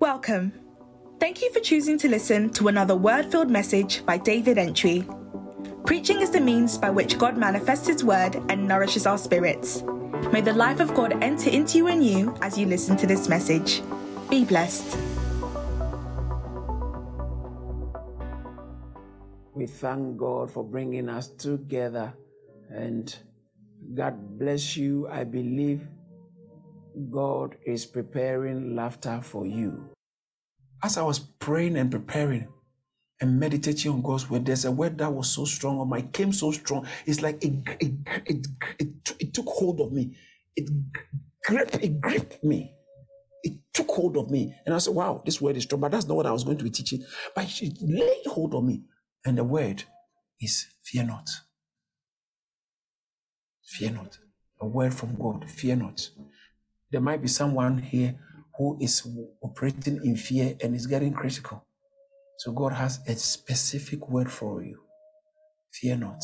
Welcome. Thank you for choosing to listen to another word filled message by David Antwi. Preaching is the means by which God manifests His word and nourishes our spirits. May the life of God enter into you and you as you listen to this message. Be blessed. We thank God for bringing us together and God bless you. I believe God is preparing laughter for you. As I was praying and preparing and meditating on God's word, there's a word that was so strong on my came so strong. It's like it it, it, it, it took hold of me. It gripped, it gripped me. It took hold of me. And I said, wow, this word is strong. But that's not what I was going to be teaching. But it laid hold of me. And the word is fear not. Fear not. A word from God. Fear not. There might be someone here who is operating in fear and is getting critical. So God has a specific word for you. Fear not.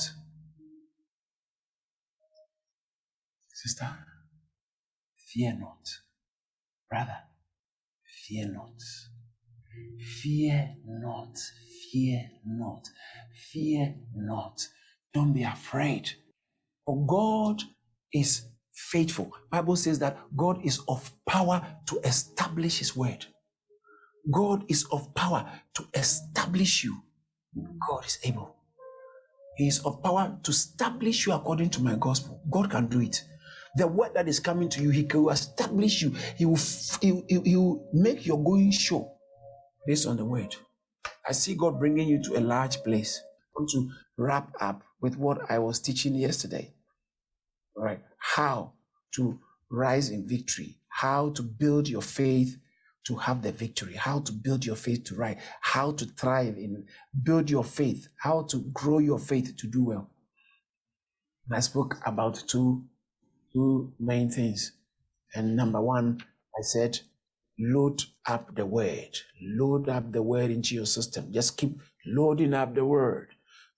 Sister, fear not. Brother, fear not. Fear not. Fear not. Fear not. Don't be afraid. For God is faithful. Bible says that God is of power to establish his word. God is of power to establish you. God is able. He is of power to establish you according to my gospel. God can do it. The word that is coming to you, He will establish you. He will, he, will, he will make your going sure based on the word. I see God bringing you to a large place. I want to wrap up with what I was teaching yesterday. All right. How to rise in victory, how to build your faith to have the victory, how to build your faith to rise, how to thrive in build your faith, how to grow your faith to do well. And I spoke about two two main things. And number one, I said, load up the word. Load up the word into your system. Just keep loading up the word,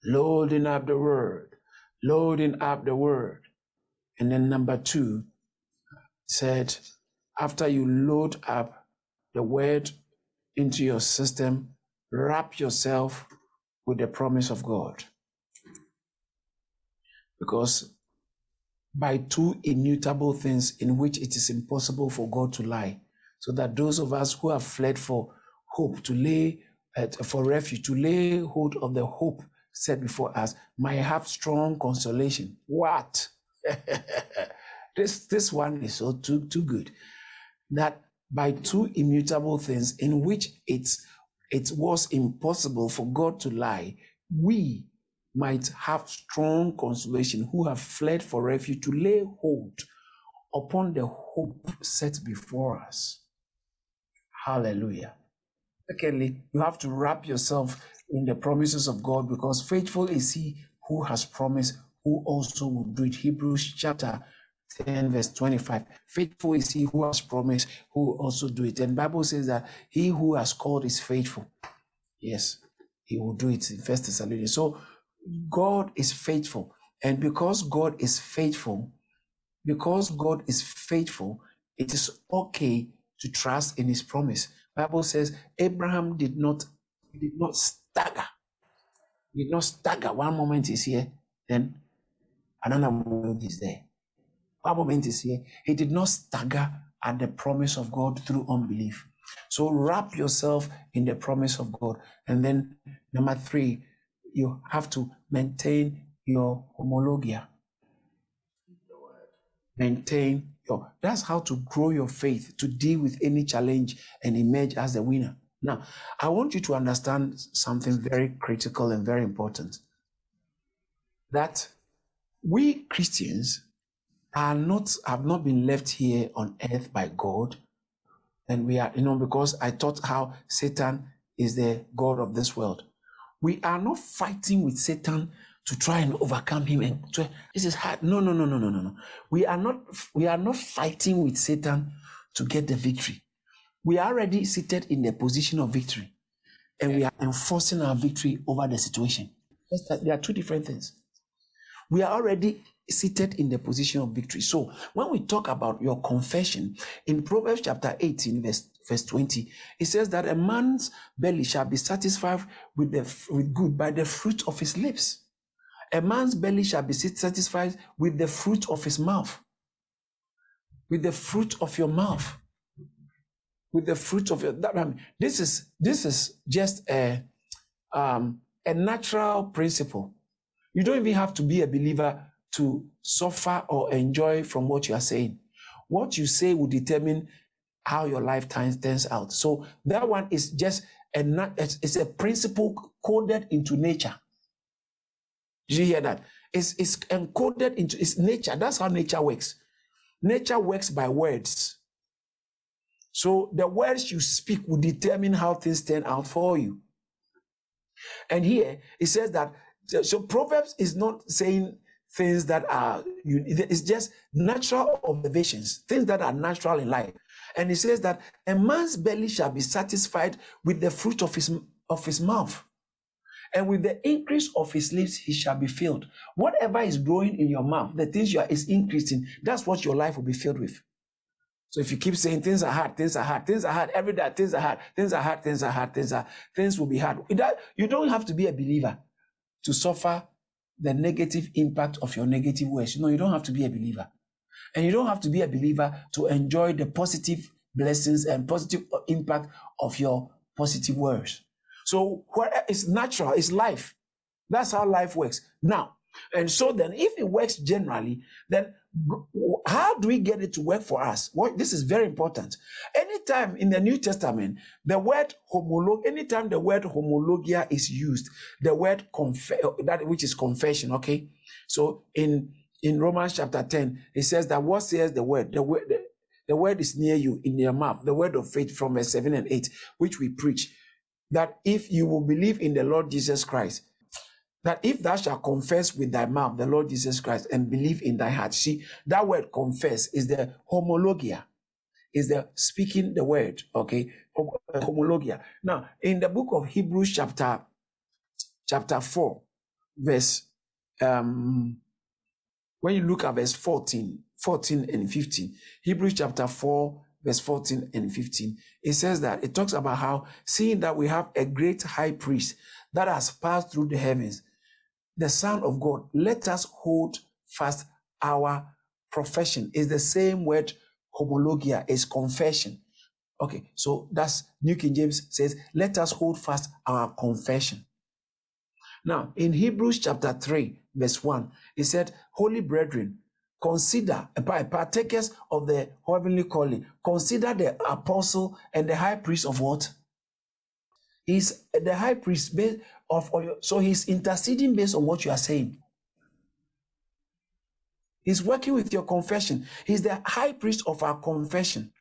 loading up the word, loading up the word. And then number two said, after you load up the word into your system, wrap yourself with the promise of God. Because by two immutable things in which it is impossible for God to lie, so that those of us who have fled for hope, to lay uh, for refuge, to lay hold of the hope set before us, might have strong consolation. What? this this one is so too too good that by two immutable things in which it's it was impossible for God to lie, we might have strong consolation who have fled for refuge to lay hold upon the hope set before us. Hallelujah. Secondly, you have to wrap yourself in the promises of God because faithful is he who has promised, who also will do it. Hebrews chapter 10 verse 25 faithful is he who has promised who also do it. And bible says that he who has called is faithful. Yes he will do it first thessalonians. So god is faithful. And because god is faithful because god is faithful it is okay to trust in his promise. Bible says abraham did not did not stagger. Did not stagger. One moment is here then another moment is there. One moment is here? He did not stagger at the promise of god through unbelief. So wrap yourself in the promise of god. And then number three you have to maintain your homologia. Maintain your that's how to grow your faith to deal with any challenge and emerge as a winner. Now i want you to understand something very critical and very important. That we christians are not have not been left here on earth by god. And we are you know because i taught how satan is the god of this world. We are not fighting with satan to try and overcome him and to, this is hard. No no no no no no no. We are not we are not fighting with satan to get the victory. We are already seated in the position of victory. And we are enforcing our victory over the situation. There are two different things we are already seated in the position of victory so when we talk about your confession in proverbs chapter 18 verse verse 20. It says that a man's belly shall be satisfied with the with good by the fruit of his lips. A man's belly shall be satisfied with the fruit of his mouth. With the fruit of your mouth. With the fruit of your that, I mean, this is this is just a um, a natural principle. You don't even have to be a believer to suffer or enjoy from what you are saying. What you say will determine how your lifetime turns out. So that one is just a it's a principle coded into nature. Did you hear that? It's, it's encoded into its nature. That's how nature works. Nature works by words. So the words you speak will determine how things turn out for you. And here it says that so Proverbs is not saying things that are it's just natural observations, things that are natural in life. And he says that a man's belly shall be satisfied with the fruit of his of his mouth. And with the increase of his lips, he shall be filled. Whatever is growing in your mouth, the things you are is increasing, that's what your life will be filled with. So if you keep saying things are hard, things are hard, things are hard, every day things are hard, things are hard, things are hard, things are things will be hard. You don't have to be a believer to suffer the negative impact of your negative words. No, you don't have to be a believer. And you don't have to be a believer to enjoy the positive blessings and positive uh, impact of your positive words. So where it's natural, it's life. That's how life works. Now, and so then if it works generally, then how do we get it to work for us? Well, this is very important. Anytime in the New Testament, the word homolog, anytime the word homologia is used, the word conf- that which is confession, okay? So in in Romans chapter 10, it says that what says the word? The word the, the word is near you in your mouth, the word of faith from verse 7 and 8, which we preach. That if you will believe in the Lord Jesus Christ, that if thou shalt confess with thy mouth the Lord Jesus Christ and believe in thy heart, see, that word confess is the homologia, is the speaking the word, okay? Homologia. Now, in the book of Hebrews, chapter chapter 4, verse um when you look at verse 14, 14 and 15, Hebrews chapter 4, verse 14 and 15, it says that it talks about how seeing that we have a great high priest that has passed through the heavens, the Son of God, let us hold fast our profession. Is the same word homologia, is confession. Okay, so that's New King James says, let us hold fast our confession. Now, in Hebrews chapter 3, verse 1, it said, Holy brethren, consider, by partakers of the heavenly calling, consider the apostle and the high priest of what? He's the high priest based of so he's interceding based on what you are saying. He's working with your confession. He's the high priest of our confession.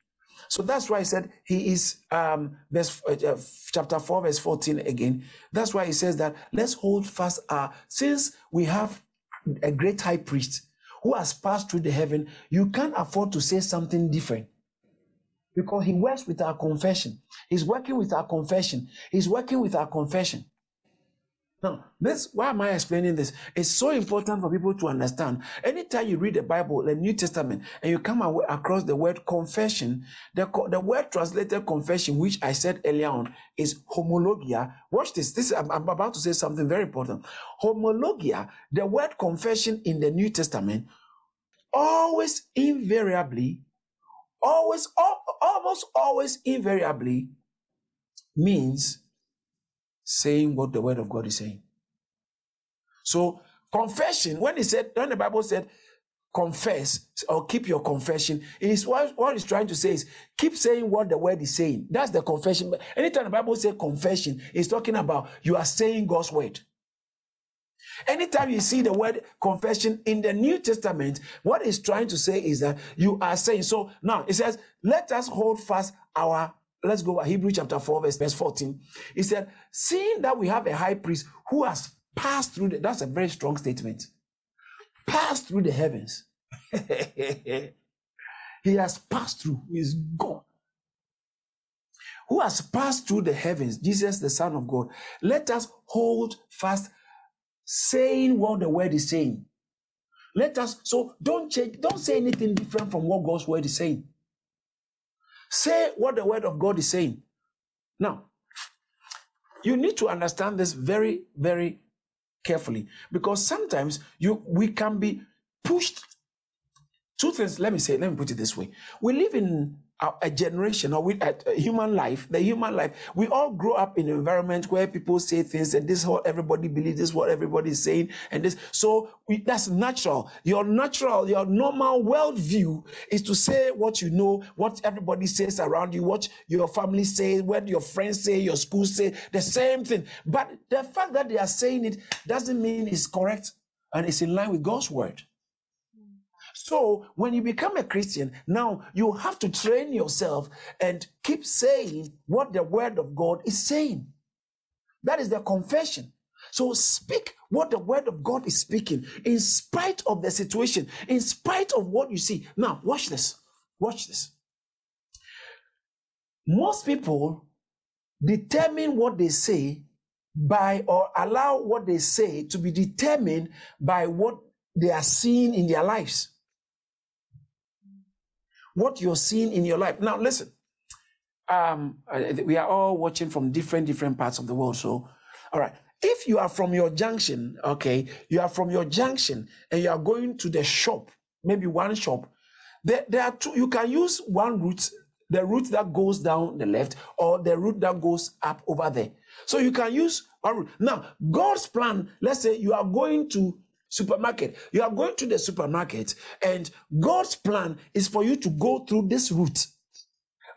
So that's why he said he is um verse uh, uh chapter 4 verse 14 again. That's why he says that let's hold fast uh since we have a great high priest who has passed through the heaven, you can't afford to say something different because he works with our confession. He's working with our confession. He's working with our confession. Now, this why am I explaining this? It's so important for people to understand. Anytime you read the Bible, the New Testament, and you come across the word confession, the, the word translated confession, which I said earlier on, is homologia. Watch this. This I'm, I'm about to say something very important. Homologia, the word confession in the New Testament, always invariably always, almost always invariably means saying what the word of God is saying. So confession, when he said, when the Bible said confess or keep your confession, is what, what it's trying to say is keep saying what the word is saying. That's the confession. Anytime the Bible says confession, it's talking about you are saying God's word. Anytime you see the word confession in the New Testament, what it's trying to say is that you are saying. So now it says, let us hold fast our, let's go Hebrew chapter 4, verse, verse 14. It said, seeing that we have a high priest who has passed through, the, that's a very strong statement, passed through the heavens. he has passed through, he's gone who has passed through the heavens, Jesus, the Son of God, let us hold fast saying what the word is saying. Let us, so don't change, don't say anything different from what God's word is saying. Say what the word of God is saying. Now, you need to understand this very, very carefully because sometimes you we can be pushed. Two things, let me say, let me put it this way. We live in a, generation or a, a human life, the human life, we all grow up in an environment where people say things and this is what everybody believes, this is what everybody is saying, and this. So we, that's natural. Your natural, your normal worldview is to say what you know, what everybody says around you, what your family says, what your friends say, your school say, the same thing. But the fact that they are saying it doesn't mean it's correct and it's in line with God's word. So when you become a Christian, now you have to train yourself and keep saying what the word of God is saying. That is the confession. So speak what the word of God is speaking in spite of the situation, in spite of what you see. Now, watch this. Watch this. Most people determine what they say by or allow what they say to be determined by what they are seeing in their lives what you're seeing in your life. Now, listen, um, we are all watching from different, different parts of the world. So, all right. If you are from your junction, okay, you are from your junction and you are going to the shop, maybe one shop, there, there are two, you can use one route, the route that goes down the left or the route that goes up over there. So you can use one route. Now, God's plan, let's say you are going to supermarket. You are going to the supermarket, and God's plan is for you to go through this route.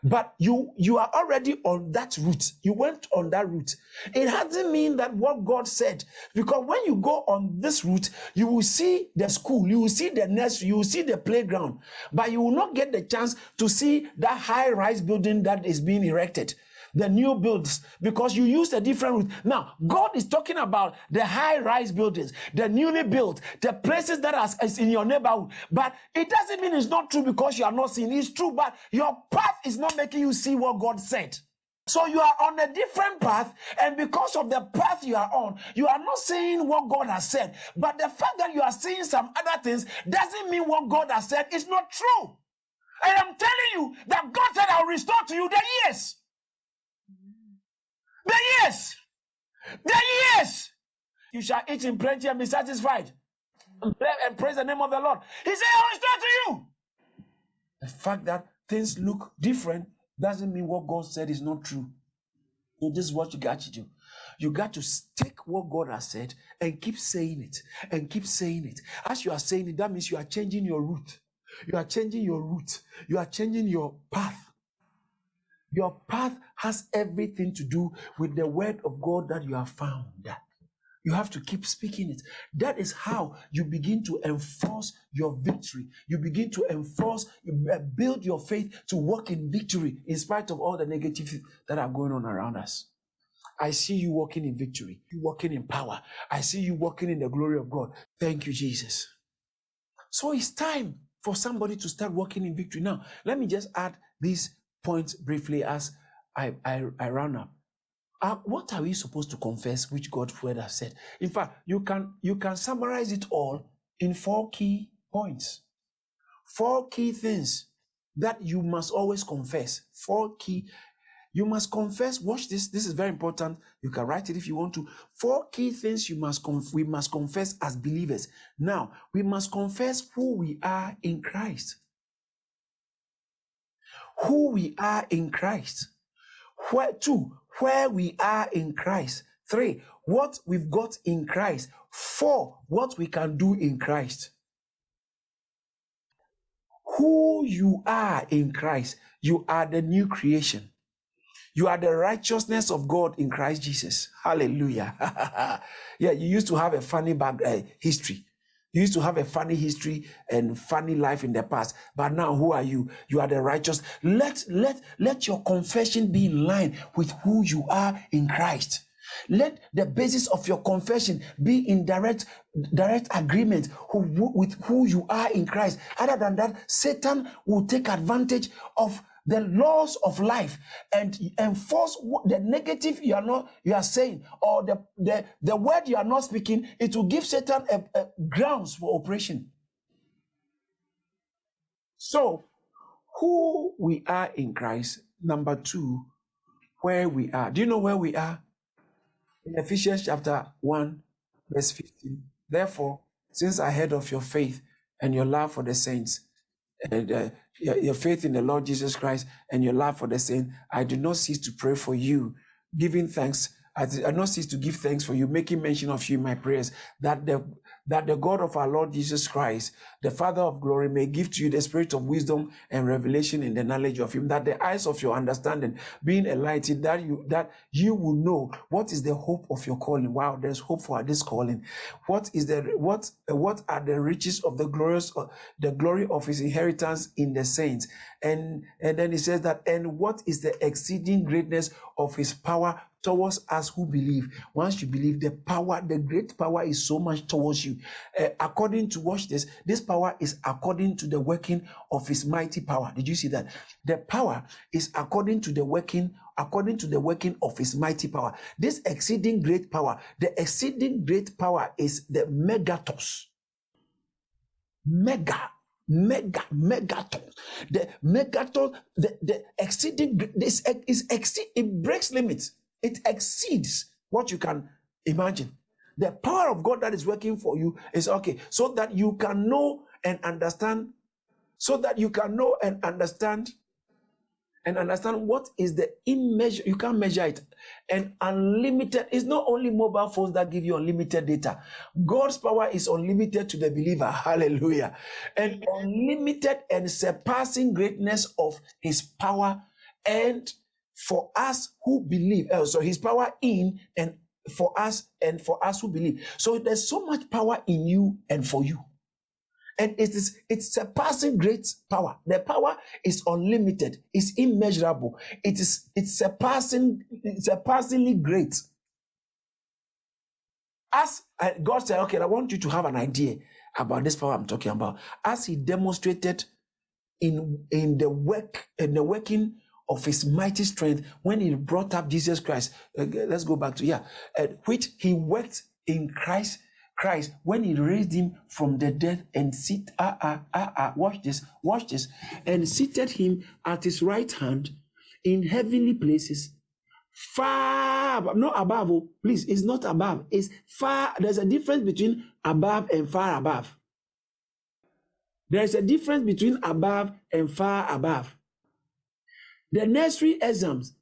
But you you are already on that route. You went on that route. It doesn't mean that what God said, because when you go on this route, you will see the school, you will see the nursery, you will see the playground, but you will not get the chance to see that high-rise building that is being erected the new builds because you used a different route. Now, God is talking about the high rise buildings, the newly built, the places that are in your neighborhood. But it doesn't mean it's not true because you are not seeing. It's true, but your path is not making you see what God said. So you are on a different path, and because of the path you are on, you are not seeing what God has said. But the fact that you are seeing some other things doesn't mean what God has said is not true. And I am telling you that God said, I'll restore to you the years. The years. The years. You shall eat in plenty and be satisfied. And praise the name of the Lord. He said, I will restore to you. The fact that things look different doesn't mean what God said is not true. So this is what you got to do. You got to take what God has said and keep saying it and keep saying it. As you are saying it, that means you are changing your route. You are changing your route. You are changing your path. Your path has everything to do with the word of God that you have found. You have to keep speaking it. That is how you begin to enforce your victory. You begin to enforce, uh, build your faith to walk in victory in spite of all the negative that are going on around us. I see you walking in victory. You walking in power. I see you walking in the glory of God. Thank you, Jesus. So it's time for somebody to start walking in victory. Now, let me just add this points briefly as I, I, I up. Uh, what are we supposed to confess which word has said? In fact, you can you can summarize it all in four key points. Four key things that you must always confess. Four key you must confess. Watch this. This is very important. You can write it if you want to. Four key things you must conf- we must confess as believers. Now, we must confess who we are in Christ who we are in Christ. Where, two, where we are in Christ. Three, what we've got in Christ. Four, what we can do in Christ. Who you are in Christ. You are the new creation. You are the righteousness of God in Christ Jesus. Hallelujah. yeah, you used to have a funny back uh, history. You used to have a funny history and funny life in the past, but now who are you? You are the righteous. Let let let your confession be in line with who you are in Christ. Let the basis of your confession be in direct direct agreement who, with who you are in Christ. Other than that, Satan will take advantage of the laws of life and enforce the negative you are not you are saying or the the, the word you are not speaking it will give satan a, a grounds for operation so who we are in Christ. Number two, where we are. Do you know where we are? In Ephesians chapter 1, verse 15. Therefore, since I heard of your faith and your love for the saints, and uh, your, your faith in the Lord Jesus Christ and your love for the saints, I do not cease to pray for you, giving thanks I do not cease to give thanks for you, making mention of you in my prayers, that the that the God of our Lord Jesus Christ, the Father of glory, may give to you the spirit of wisdom and revelation in the knowledge of Him, that the eyes of your understanding being enlightened, that you that you will know what is the hope of your calling. Wow, there's hope for this calling. What is the what what are the riches of the glorious uh, the glory of His inheritance in the saints? And and then He says that and what is the exceeding greatness of His power towards us who believe. Once you believe, the power, the great power is so much towards you. Uh, according to, watch this, this power is according to the working of his mighty power. Did you see that? The power is according to the working, according to the working of his mighty power. This exceeding great power, the exceeding great power is the megatos. Mega mega megaton the megaton the, the exceeding this is exceed it breaks limits it exceeds what you can imagine. The power of God that is working for you is okay, so that you can know and understand, so that you can know and understand and understand what is the immeasure. You can't measure it. And unlimited it's not only mobile phones that give you unlimited data. God's power is unlimited to the believer. Hallelujah. And unlimited and surpassing greatness of his power and for us who believe. Uh, so his power in and for us and for us who believe. So there's so much power in you and for you. And it is it's surpassing great power. The power is unlimited, it's immeasurable, it is it's surpassing, it's surpassingly great. As uh, God said, okay, I want you to have an idea about this power I'm talking about. As He demonstrated in in the work in the working of his mighty strength when he brought up Jesus Christ. Uh, let's go back to yeah, uh, which he worked in Christ. Christ when he raised him from the dead and sit ah ah ah ah watch this watch this and seated him at his right hand in heavenly places far not above oh, please it's not above it's far there's a difference between above and far above there's a difference between above and far above the nursery exams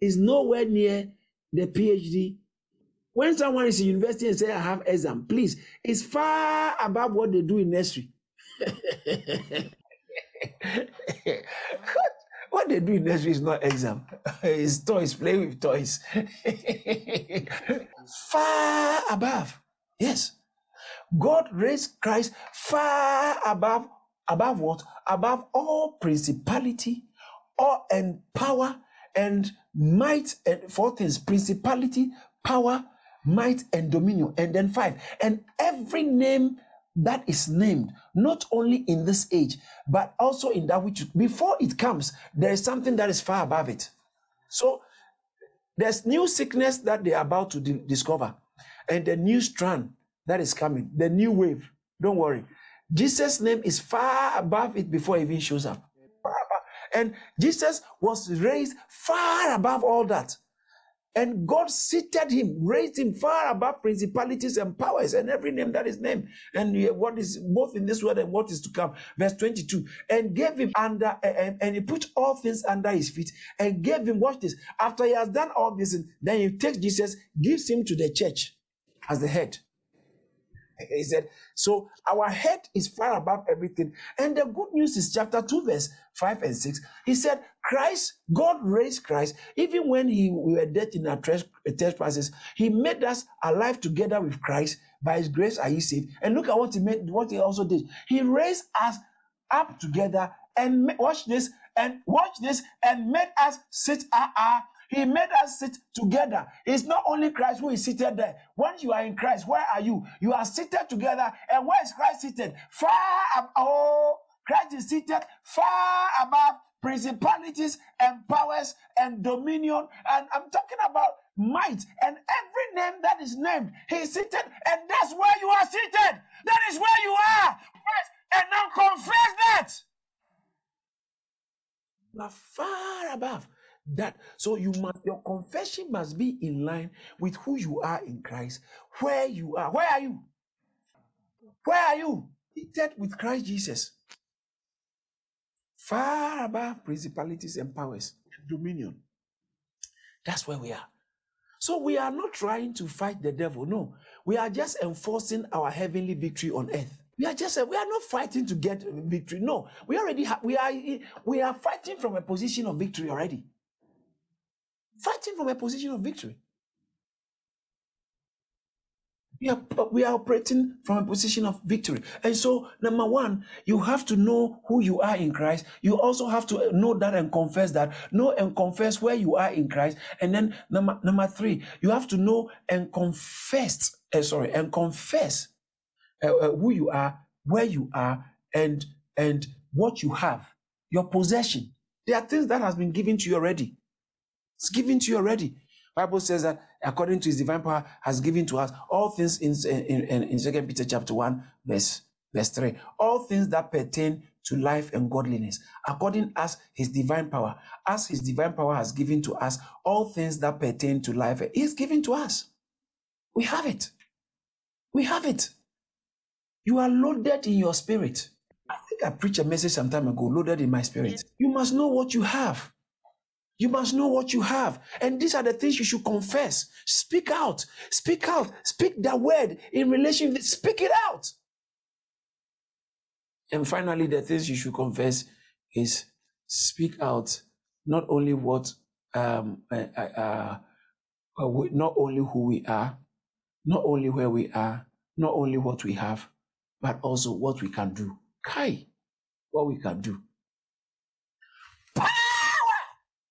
is nowhere near the PhD. When someone is in university and say I have exam, please, it's far above what they do in nursery. what, what they do in nursery is not exam. It's toys, play with toys. far above. Yes. God raised Christ far above, above what? Above all principality all and power and might and four things principality power might and dominion. And then five and every name that is named not only in this age but also in that which before it comes there is something that is far above it. So there's new sickness that they're about to di- discover and the new strand that is coming the new wave. Don't worry. Jesus name is far above it before it even shows up and Jesus was raised far above all that. And God seated him, raised him far above principalities and powers and every name that is named. And what is both in this world and what is to come. Verse 22. And gave him under, and, and he put all things under his feet and gave him, watch this. After he has done all this, then he takes Jesus, gives him to the church as the head. He said, So our head is far above everything. And the good news is chapter 2, verse 5 and 6. He said, Christ, God raised Christ, even when he, we were dead in our trespasses, he made us alive together with Christ. By his grace are you saved. And look at what he made, what he also did. He raised us up together and watch this and watch this and made us sit uh, uh, he made us sit together. It's not only Christ who is seated there. Once you are in Christ, where are you? You are seated together. And where is Christ seated? Far above. Oh, Christ is seated far above principalities and powers and dominion. And I'm talking about might and every name that is named. He is seated, and that's where you are seated. That is where you are. And now confess that. You are far above that. So you must your confession must be in line with who you are in Christ, where you are. Where are you? Where are you? Seated with Christ Jesus. Far above principalities and powers, dominion. That's where we are. So we are not trying to fight the devil. No, we are just enforcing our heavenly victory on earth. We are just we are not fighting to get victory. No, we already have we are we are fighting from a position of victory already. Fighting from a position of victory. We are, we are operating from a position of victory. And so, number one, you have to know who you are in Christ. You also have to know that and confess that. Know and confess where you are in Christ. And then, number, number three, you have to know and confess, uh, sorry, and confess uh, uh, who you are, where you are, and, and what you have, your possession. There are things that has been given to you already. It's given to you already. Bible says that according to his divine power has given to us all things in, in, in, in 2 Peter chapter 1, verse, verse 3. All things that pertain to life and godliness, according as his divine power, as his divine power has given to us all things that pertain to life, is given to us. We have it. We have it. You are loaded in your spirit. I think I preached a message some time ago, loaded in my spirit. You must know what you have. You must know what you have. And these are the things you should confess. Speak out. Speak out. Speak that word in relation. Speak it out. And finally, the things you should confess is speak out not only what, um, uh, uh, uh, not only who we are, not only where we are, not only what we have, but also what we can do. Kai, what we can do.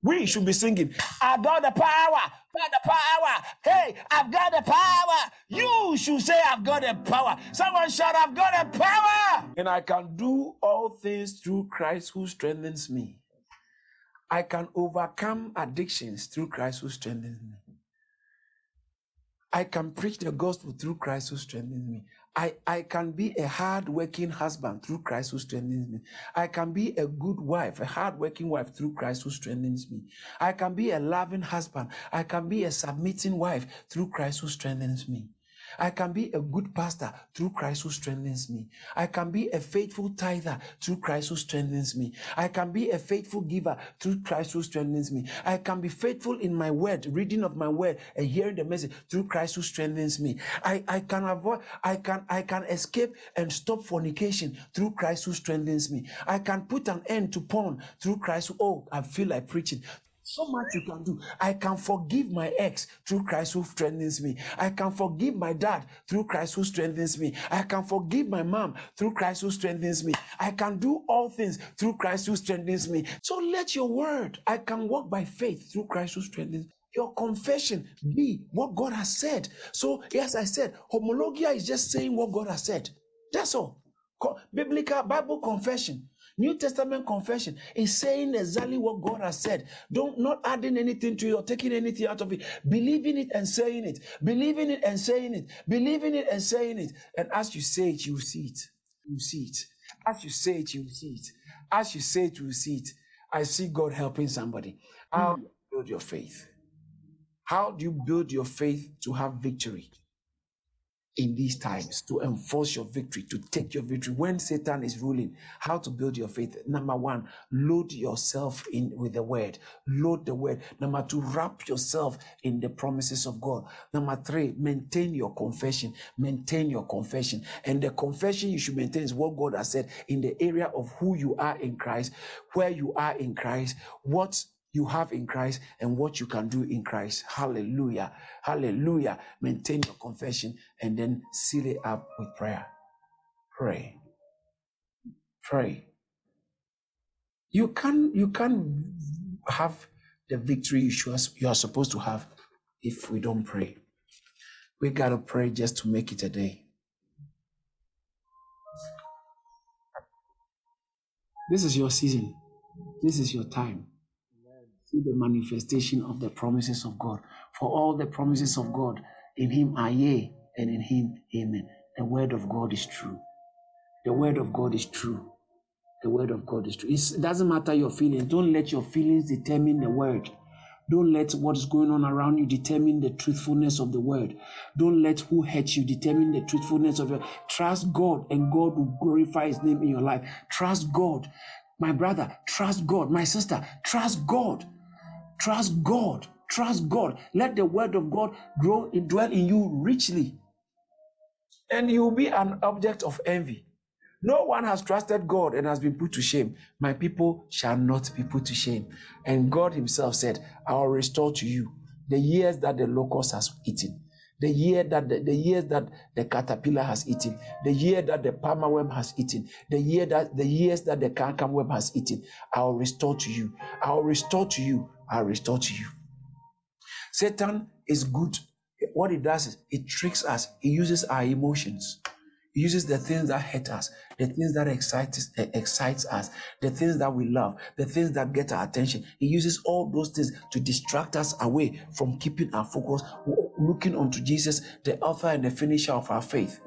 We should be singing, I've got the power, got the power. Hey, I've got the power. You should say, I've got the power. Someone shout, I've got the power. And I can do all things through Christ who strengthens me. I can overcome addictions through Christ who strengthens me. I can preach the gospel through Christ who strengthens me. I, I can be a hard-working husband through Christ who strengthens me. I can be a good wife, a hard-working wife through Christ who strengthens me. I can be a loving husband. I can be a submitting wife through Christ who strengthens me. I can be a good pastor through Christ who strengthens me. I can be a faithful tither through Christ who strengthens me. I can be a faithful giver through Christ who strengthens me. I can be faithful in my word, reading of my word and hearing the message through Christ who strengthens me. I, I can avoid, I can, I can escape and stop fornication through Christ who strengthens me. I can put an end to porn through Christ. Who, oh, I feel like preaching so much you can do. I can forgive my ex through Christ who strengthens me. I can forgive my dad through Christ who strengthens me. I can forgive my mom through Christ who strengthens me. I can do all things through Christ who strengthens me. So let your word, I can walk by faith through Christ who strengthens me. Your confession be what God has said. So, yes, I said, homologia is just saying what God has said. That's all. Biblical Bible confession New Testament confession is saying exactly what God has said. Don't not adding anything to it or taking anything out of it. Believing it and saying it. Believing it and saying it. Believing it and saying it. And as you say it, you see it. You see it. As you say it, you see it. As you say it, you see it. I see God helping somebody. How do you build your faith? How do you build your faith to have victory? In these times to enforce your victory, to take your victory when Satan is ruling. How to build your faith. Number one, load yourself in with the word. Load the word. Number two, wrap yourself in the promises of God. Number three, maintain your confession. Maintain your confession. And the confession you should maintain is what God has said in the area of who you are in Christ, where you are in Christ, what you have in Christ and what you can do in Christ. Hallelujah. Hallelujah. Maintain your confession and then seal it up with prayer. Pray. Pray. You can you can have the victory you, are supposed to have if we don't pray. We got to pray just to make it a day. This is your season. This is your time see the manifestation of the promises of God. For all the promises of God in Him are yea, and in Him, amen. The word of God is true. The word of God is true. the word of God is true. It doesn't matter your feelings. Don't let your feelings determine the word. Don't let what is going on around you determine the truthfulness of the word. Don't let who hurts you determine the truthfulness of your. Trust God, and God will glorify His name in your life. Trust God, my brother. Trust God, my sister. Trust God. Trust God. Trust God. Let the word of God grow and dwell in you richly, and you will be an object of envy. No one has trusted God and has been put to shame. My people shall not be put to shame. And God Himself said, I will restore to you the years that the locust has eaten, the year that the, the years that the caterpillar has eaten, the year that the palmerworm has eaten, the year that the years that the cankerworm has eaten. I will restore to you. I will restore to you. I'll restore to you. Satan is good. What he does is it tricks us. He uses our emotions. He uses the things that hurt us, the things that excites, eh, excites us, the things that we love, the things that get our attention. He uses all those things to distract us away from keeping our focus, looking unto Jesus, the author and the finisher of our faith.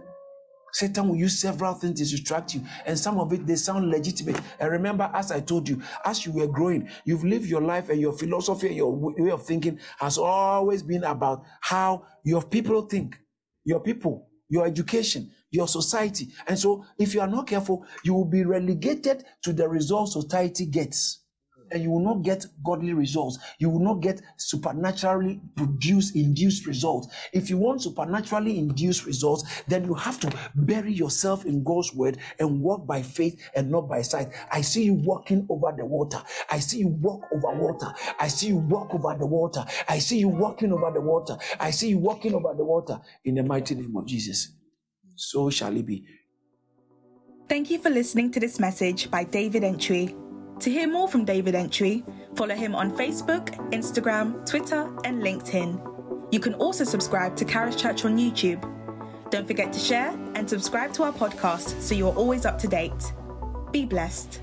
Satan will use several things to distract you, and some of it they sound legitimate. And remember, as I told you, as you were growing, you've lived your life, and your philosophy and your way of thinking has always been about how your people think, your people, your education, your society. And so, if you are not careful, you will be relegated to the results society gets. And you will not get godly results. You will not get supernaturally produced, induced results. If you want supernaturally induced results, then you have to bury yourself in God's word and walk by faith and not by sight. I see you walking over the water. I see you walk over water. I see you walk over the water. I see you walking over the water. I see you walking over the water in the mighty name of Jesus so shall it be. Thank you for listening to this message by David Antwi. To hear more from David Antwi, follow him on Facebook, Instagram, Twitter, and LinkedIn. You can also subscribe to Charis Church on YouTube. Don't forget to share and subscribe to our podcast so you're always up to date. Be blessed.